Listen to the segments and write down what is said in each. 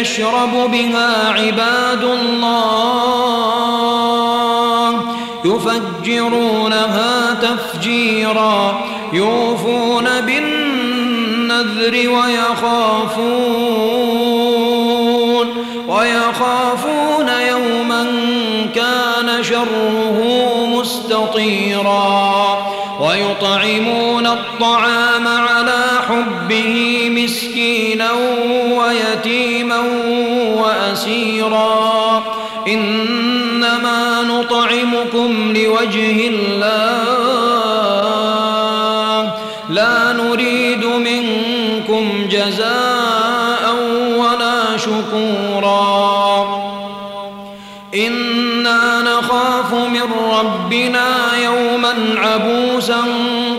يشرب بها عباد الله. يفجرونها تفجيرا. يوفون بالنذر ويخافون. ويخافون يوما كان شره مستطيرا. ويطعمون الطعام على حبه مسكينا ويتيما وأسيرا. إنما نطعمكم لوجه الله. لا نريد منكم جزاء ولا شكورا. إنا من ربنا يوما عبوسا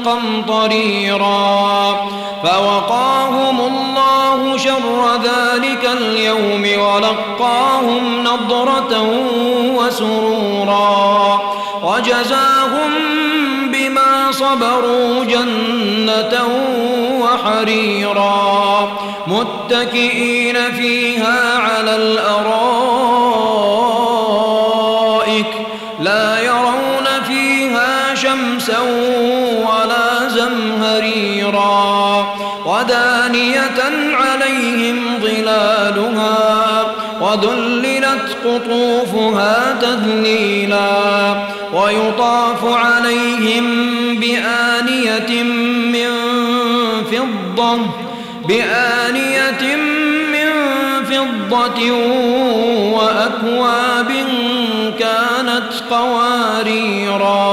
قمطريرا فوقاهم الله شر ذلك اليوم ولقاهم نضرة وسرورا وجزاهم بما صبروا جنة وحريرا متكئين فيها على الأرائك ولا زمهريرا ودانية عليهم ظلالها وذللت قطوفها تذليلا ويطاف عليهم بآنية من فضة بآنية من فضة وأكواب كانت قواريرا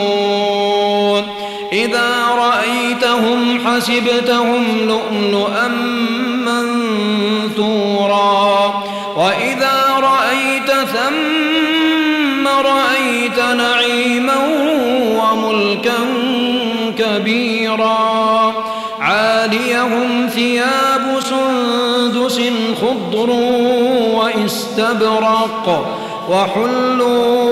إذا رأيتهم حسبتهم لؤلؤا منثورا. وإذا رأيت ثم رأيت نعيما وملكا كبيرا. عاليهم ثياب سندس خضر واستبرق وحلوا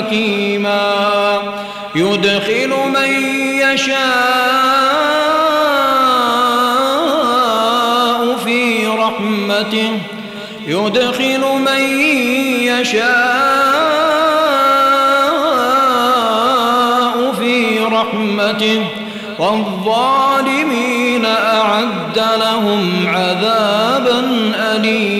حكيما. يدخل من يشاء في رحمته. يدخل من يشاء في رحمته. والظالمين أعد لهم عذابا أليما.